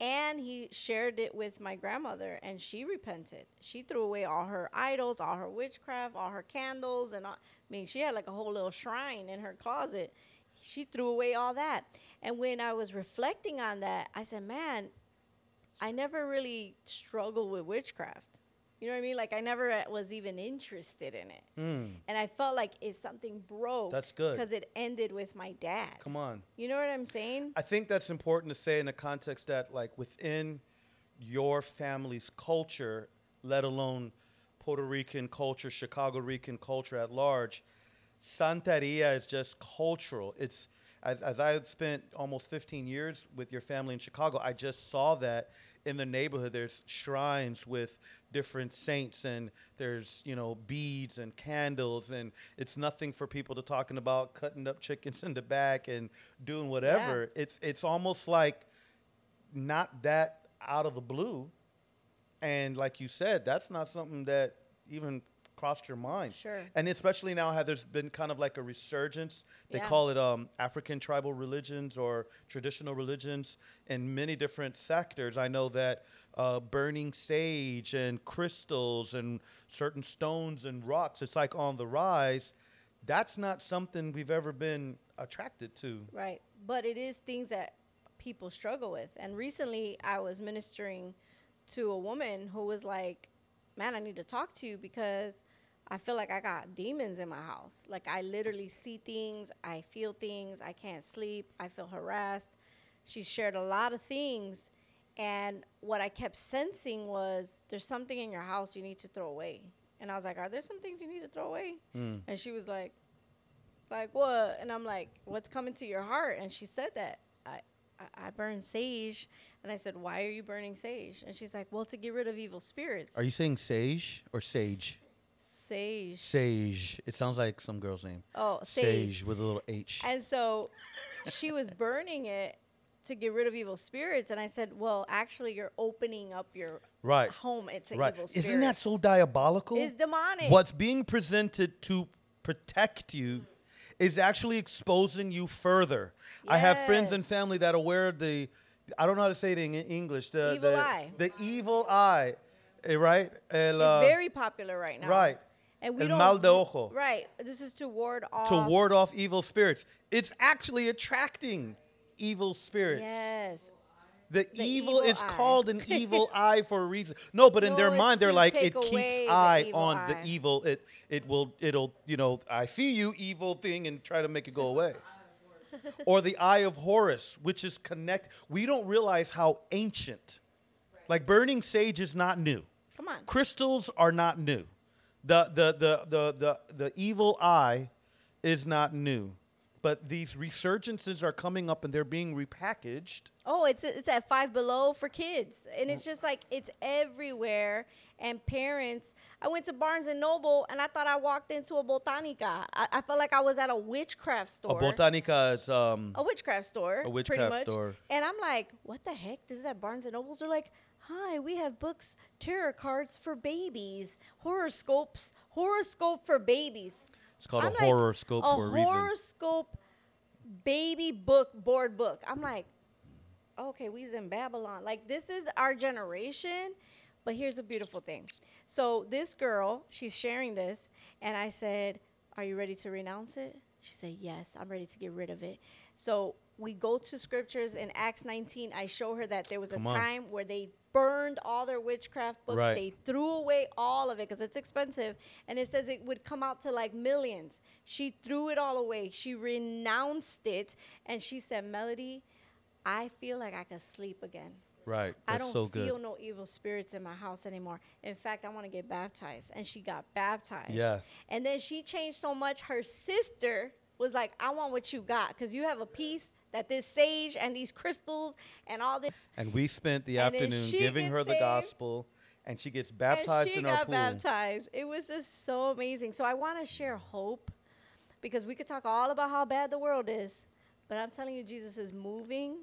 And he shared it with my grandmother, and she repented. She threw away all her idols, all her witchcraft, all her candles, and all, I mean, she had like a whole little shrine in her closet. She threw away all that. And when I was reflecting on that, I said, man, I never really struggled with witchcraft. You know what I mean? Like I never uh, was even interested in it, Mm, and I felt like it's something broke. That's good. because it ended with my dad. come on. You know what I'm saying? I think that's important to say in the context that, like, within your family's culture, let alone Puerto Rican culture, Chicago Rican culture at large, Santeria is just cultural. It's as, as I had spent almost 15 years with your family in Chicago, I just saw that in the neighborhood. There's shrines with different saints, and there's you know beads and candles, and it's nothing for people to talking about cutting up chickens in the back and doing whatever. It's it's almost like not that out of the blue, and like you said, that's not something that even crossed your mind. Sure. And especially now, how there's been kind of like a resurgence. They Yeah. call it um, African tribal religions or traditional religions in many different sectors. I know that uh, burning sage and crystals and certain stones and rocks, it's like on the rise. That's not something we've ever been attracted to. Right. But it is things that people struggle with. And recently I was ministering to a woman who was like, Man, I need to talk to you because I feel like I got demons in my house. Like I literally see things, I feel things, I can't sleep, I feel harassed. She shared a lot of things. And what I kept sensing was there's something in your house you need to throw away. And I was like, Are there some things you need to throw away? Mm. And she was like, like what? And I'm like, what's coming to your heart? And she said that I, I, I burn sage. And I said, why are you burning sage? And she's like, well, to get rid of evil spirits. Are you saying sage or sage? Sage? Sage. It sounds like some girl's name. Oh, sage. Sage with a little H. And so she was burning it to get rid of evil spirits. And I said, well, actually, you're opening up your Right. home into Right. evil spirits. Isn't that so diabolical? It's demonic. What's being presented to protect you is actually exposing you further. I have friends and family that are aware of the, I don't know how to say it in English. The Evil the, eye. The evil eye, eh, right? El, It's uh, very popular right now. right. And we El don't. mal de ojo. Right. This is to ward off. To ward off evil spirits. It's actually attracting evil spirits. Yes. The, The evil, evil is eye. called an evil eye for a reason. No, but in No, their mind, they're like, it keeps away the eye on eye. the evil. It it will it'll you know I see you evil thing and try to make it go away. or the eye of Horus, which is connect. We don't realize how ancient. Like burning sage is not new. Come on. Crystals are not new. The the the the the, the evil eye is not new. But these resurgences are coming up and they're being repackaged. Oh, it's it's at five below for kids, and it's just like it's everywhere. And parents, I went to Barnes and Noble, and I thought I walked into a botanica. I, I felt like I was at a witchcraft store. A botanica is um a witchcraft store. A witchcraft pretty much. store. And I'm like, what the heck? This is at Barnes and Nobles. They're like, hi, we have books, tarot cards for babies, horoscopes, horoscope for babies. it's called I'm a like, horoscope for a reason. horoscope baby book board book. I'm like, okay, we's in Babylon. Like this is our generation. But here's a beautiful thing. So this girl, she's sharing this, and I said, "Are you ready to renounce it?" She said, "Yes, I'm ready to get rid of it." So we go to scriptures in Acts 19. I show her that there was Come a on. time where they burned all their witchcraft books. Right. They threw away all of it because it's expensive. And it says it would come out to like millions. She threw it all away. She renounced it. And she said, Melody, I feel like I could sleep again. Right. I don't so good. feel no evil spirits in my house anymore. In fact, I want to get baptized. And she got baptized. Yeah. And then she changed so much. Her sister was like, I want what you got because you have a peace that this sage and these crystals and all this. And we spent the And afternoon giving her the saved. gospel, and she gets baptized and she in our got pool. baptized. It was just so amazing. So I want to share hope because we could talk all about how bad the world is, but I'm telling you, Jesus is moving,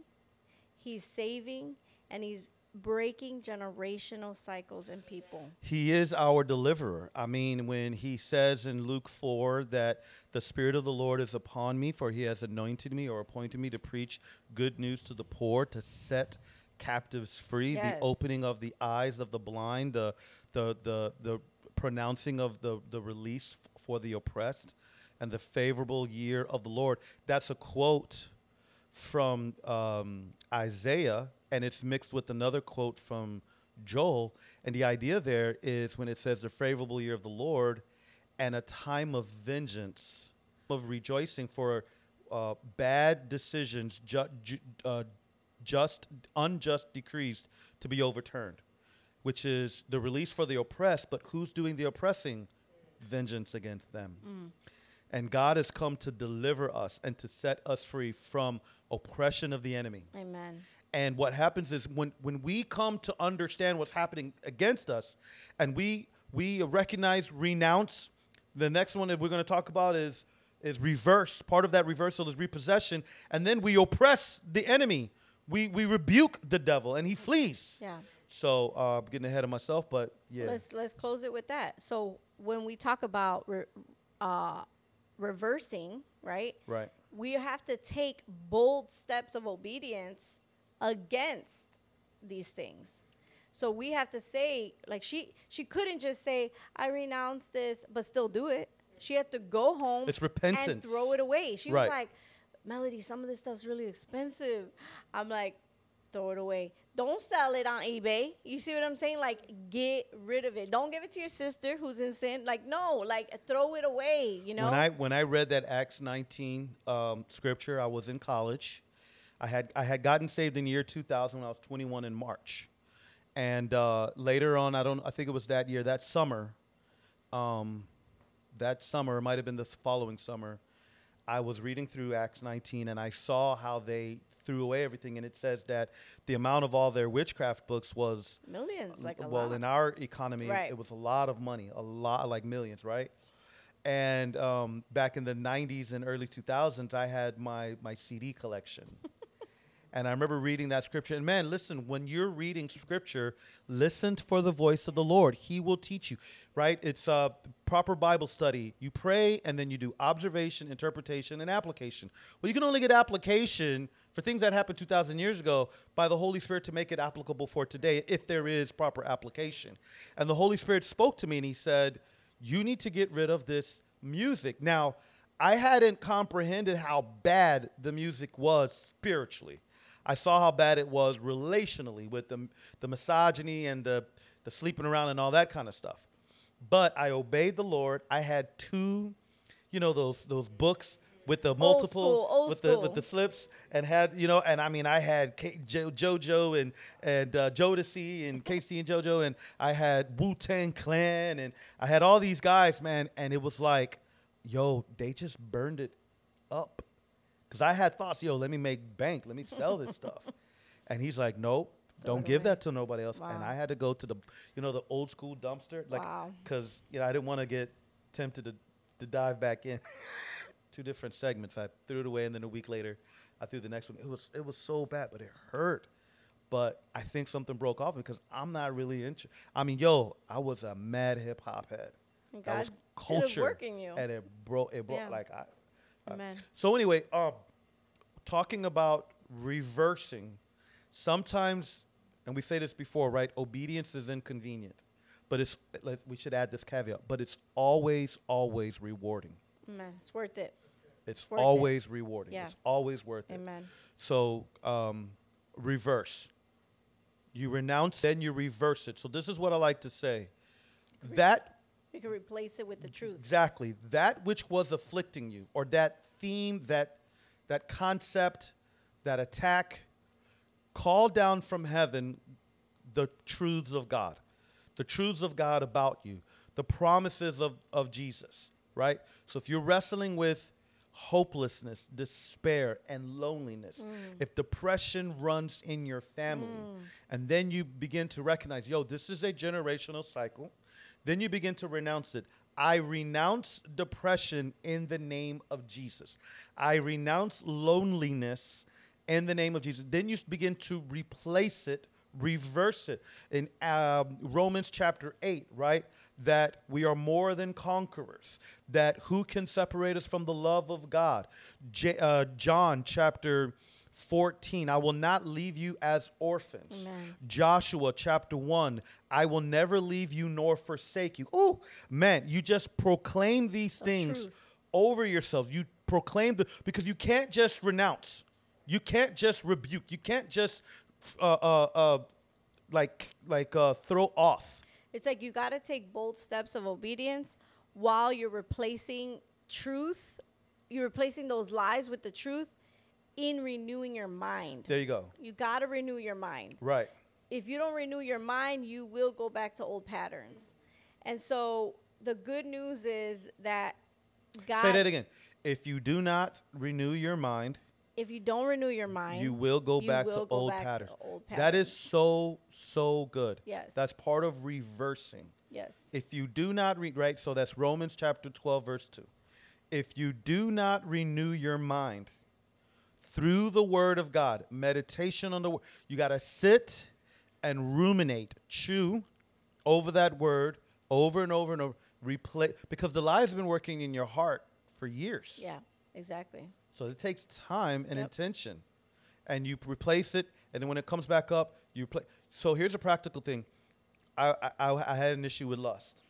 He's saving, and He's breaking generational cycles in people. He is our deliverer. I mean, when he says in Luke 4 that the Spirit of the Lord is upon me, for he has anointed me or appointed me to preach good news to the poor, to set captives free, Yes. the opening of the eyes of the blind, the, the, the, the pronouncing of the, the release f- for the oppressed, and the favorable year of the Lord. That's a quote from um, Isaiah, and it's mixed with another quote from Joel. And the idea there is when it says the favorable year of the Lord and a time of vengeance, of rejoicing for uh, bad decisions, ju- ju- uh, just, unjust decrees to be overturned, which is the release for the oppressed, but who's doing the oppressing? Vengeance against them. And God has come to deliver us and to set us free from oppression of the enemy. Amen. And what happens is when, when we come to understand what's happening against us and we we recognize, renounce, the next one that we're going to talk about is is reverse. Part of that reversal is repossession. And then we oppress the enemy. We we rebuke the devil and he flees. Yeah. So uh, I'm getting ahead of myself, but yeah. Let's let's close it with that. So when we talk about re- uh, reversing, right? right. We have to take bold steps of obedience against these things. So we have to say, like she she couldn't just say, "I renounce this," but still do it. She had to go home It's and repentance. throw it away. She Right. was like, "Melody, some of this stuff's really expensive." I'm like, "Throw it away. Don't sell it on eBay." You see what I'm saying? Like, get rid of it. Don't give it to your sister who's in sin. Like, no, like throw it away. You know? When I when I read that Acts 19 um, scripture, I was in college. I had I had gotten saved in the year 2000 when I was 21 in March, and uh, later on, I don't I think it was that year, that summer, um, that summer it might have been this following summer. I was reading through Acts 19 and I saw how they threw away everything, and it says that the amount of all their witchcraft books was Millions, like a well lot. in our economy Right. it was a lot of money a lot like millions right and um, back in the 90s and early 2000s i had my my cd collection and i remember reading that scripture and man listen when you're reading scripture listen for the voice of the lord. He will teach you right? It's a proper bible study. You pray and then you do observation interpretation and application. Well you can only get application for things that happened 2000 years ago by the holy spirit to make it applicable for today if there is proper application. And the holy spirit spoke to me and he said you need to get rid of this music. Now i hadn't comprehended how bad the music was spiritually i saw how bad it was relationally with the, the misogyny and the, the sleeping around and all that kind of stuff. But i obeyed the lord. I had two you know those those books with the multiple school, old with the with the slips and had you know and I mean I had K- jo- JoJo and and uh, Jodeci and K-Ci and JoJo and I had Wu Tang Clan and I had all these guys man and it was like yo they just burned it up because I had thoughts yo let me make bank let me sell this stuff and he's like nope don't give that to nobody else and I had to go to the you know the old school dumpster like Wow. because you know I didn't want to get tempted to to dive back in two different segments. I threw it away, and then a week later, I threw the next one. It was it was so bad, but it hurt. But I think something broke off because I'm not really into. I mean, yo, I was a mad hip hop head. And that was God culture, work in you. and it broke. It broke Yeah. like I. Amen. so anyway, um, talking about reversing, sometimes, and we say this before, right? Obedience is inconvenient, but it's. Let's, we should add this caveat, but it's always, always rewarding. Amen. It's worth it. It's worth it. always rewarding. Yeah. It's always worth it. Amen. So um, reverse. You renounce, then you reverse it. So this is what I like to say. That You can replace it with the truth. exactly. That which was afflicting you, or that theme, that that concept, that attack, call down from heaven the truths of God, the truths of God about you, the promises of, of Jesus, right? So if you're wrestling with hopelessness, despair, and loneliness, mm. if depression runs in your family, mm. and then you begin to recognize, yo, this is a generational cycle, then you begin to renounce it. I renounce depression in the name of Jesus. I renounce loneliness in the name of Jesus. Then you begin to replace it, reverse it. In um, Romans chapter 8, right? That we are more than conquerors. That who can separate us from the love of God? J- uh, John chapter 14, I will not leave you as orphans. Amen. Joshua chapter 1, I will never leave you nor forsake you. Oh, man, you just proclaim these things truth. over yourself. You proclaim the because you can't just renounce. You can't just rebuke. You can't just uh, uh, uh, like like uh, throw off. It's like you got to take bold steps of obedience while you're replacing truth. You're replacing those lies with the truth in renewing your mind. There you go. You got to renew your mind. Right. If you don't renew your mind, you will go back to old patterns. And so the good news is that God Say that again. If you do not renew your mind, if you don't renew your mind, you will go you back will to go old back to patterns. That is so so good. Yes. That's part of reversing. yes. If you do not read right, so that's Romans chapter 12 verse 2. If you do not renew your mind through the word of God, meditation on the word, you got to sit and ruminate, chew over that word over and over and over, replay because the lies have been working in your heart for years. Yeah, exactly. So it takes time and Yep. intention. And you replace it, and then when it comes back up, you play. So here's a practical thing. I, I- I had an issue with lust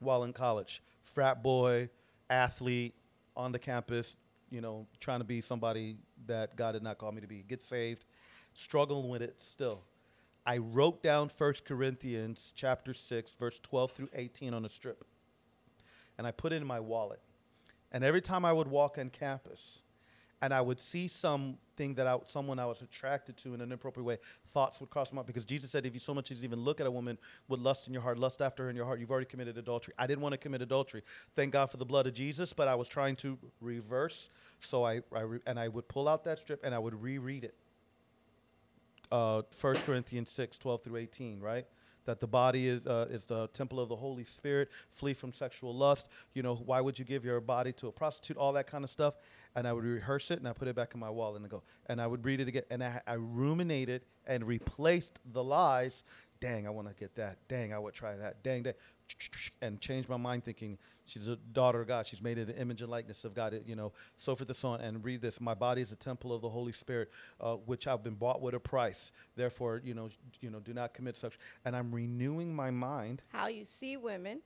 while in college. Frat boy, athlete, on the campus, you know, trying to be somebody that God did not call me to be. Get saved, struggling with it still. I wrote down 1 Corinthians chapter 6, verse 12 through 18 on a strip. And I put it in my wallet. And every time I would walk on campus and I would see something that I, someone I was attracted to in an inappropriate way, thoughts would cross my mind. Because Jesus said, if you so much as even look at a woman with lust in your heart, lust after her in your heart, you've already committed adultery. I didn't want to commit adultery. Thank God for the blood of Jesus, but I was trying to reverse. So I, I re- and I would pull out that strip and I would reread it. Uh, 1 Corinthians 6, 12 through 18, right? That the body is, uh, is the temple of the Holy Spirit. Flee from sexual lust. You know, why would you give your body to a prostitute? All that kind of stuff. And I would rehearse it and I put it back in my wallet and I go. And I would read it again. And I, I ruminated and replaced the lies. Dang, I want to get that. Dang, I would try that. Dang, that. And change my mind thinking she's a daughter of God. She's made in the image and likeness of God. It, you know, so forth and so on. And read this: My body is a temple of the Holy Spirit, uh, which I've been bought with a price. Therefore, you know, you know, do not commit such. And I'm renewing my mind. How you see women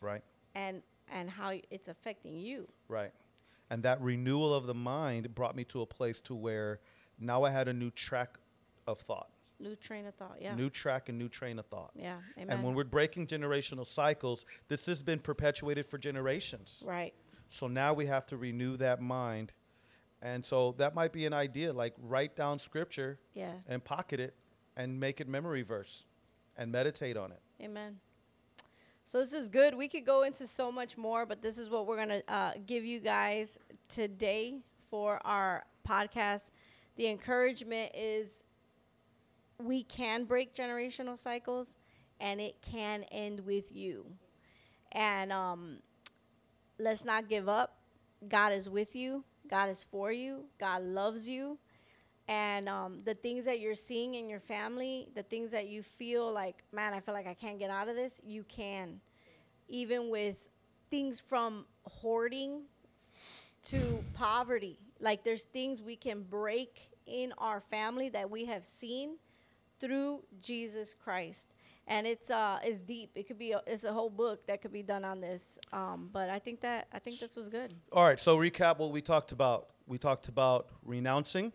Right. and and how it's affecting you. Right. And that renewal of the mind brought me to a place to where now I had a new track of thought, New train of thought. Yeah. new track and new train of thought. yeah. Amen. And when we're breaking generational cycles, this has been perpetuated for generations. right. So now we have to renew that mind. And so that might be an idea like write down scripture Yeah. and pocket it and make it memory verse and meditate on it. Amen. So this is good. We could go into so much more, but this is what we're gonna uh, give you guys today for our podcast. The encouragement is we can break generational cycles, and it can end with you. And um, let's not give up. God is with you. God is for you. God loves you. And um, the things that you're seeing in your family, the things that you feel like, man, I feel like I can't get out of this, you can. Even with things from hoarding to poverty. Like there's things we can break in our family that we have seen through Jesus Christ. And it's uh it's deep. It could be a, it's a whole book that could be done on this. Um, but I think that I think this was good. All right, so recap what we talked about. We talked about renouncing.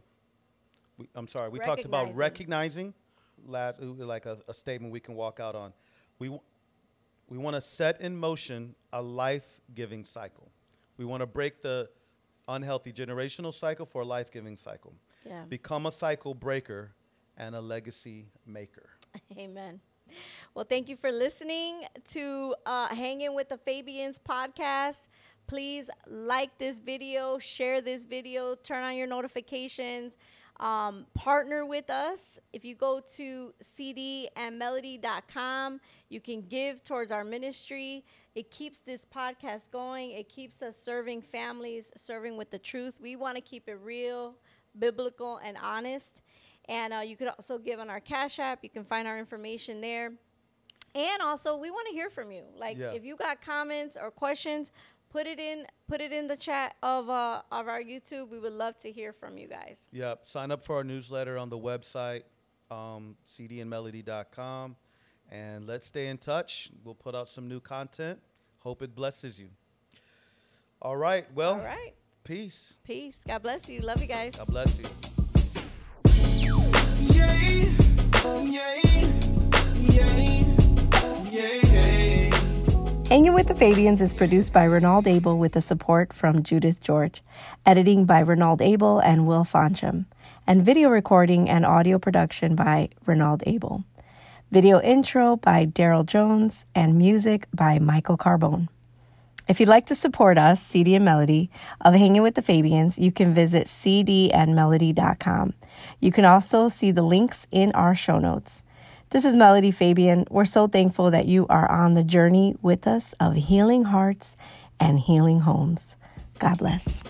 We, I'm sorry, we talked about recognizing, like a, a statement we can walk out on. We, w- we want to set in motion a life giving cycle. We want to break the unhealthy generational cycle for a life giving cycle. Yeah. Become a cycle breaker and a legacy maker. Amen. Well, thank you for listening to uh, Hanging with the Fabiens podcast. Please like this video, share this video, turn on your notifications, um, partner with us. If you go to cdandmelody.com, you can give towards our ministry. It keeps this podcast going, it keeps us serving families, serving with the truth. We want to keep it real, biblical, and honest. And uh, you could also give on our Cash App. You can find our information there. And also, we want to hear from you. Like, Yeah. if you got comments or questions, put it in put it in the chat of uh, of our YouTube. We would love to hear from you guys. Yep. Sign up for our newsletter on the website, um, cdandmelody.com. And let's stay in touch. We'll put out some new content. Hope it blesses you. All right. Well, All right. peace. Peace. God bless you. Love you guys. God bless you. Hanging with the Fabiens is produced by Renald Abel with the support from Judith George, editing by Renald Abel and Will Fancham. and video recording and audio production by Renald Abel. Video intro by Daryl Jones and music by Michael Carbone. If you'd like to support us, CD and Melody, of Hanging with the Fabiens, you can visit cdandmelody.com. You can also see the links in our show notes. This is Melody Fabien. We're so thankful that you are on the journey with us of healing hearts and healing homes. God bless.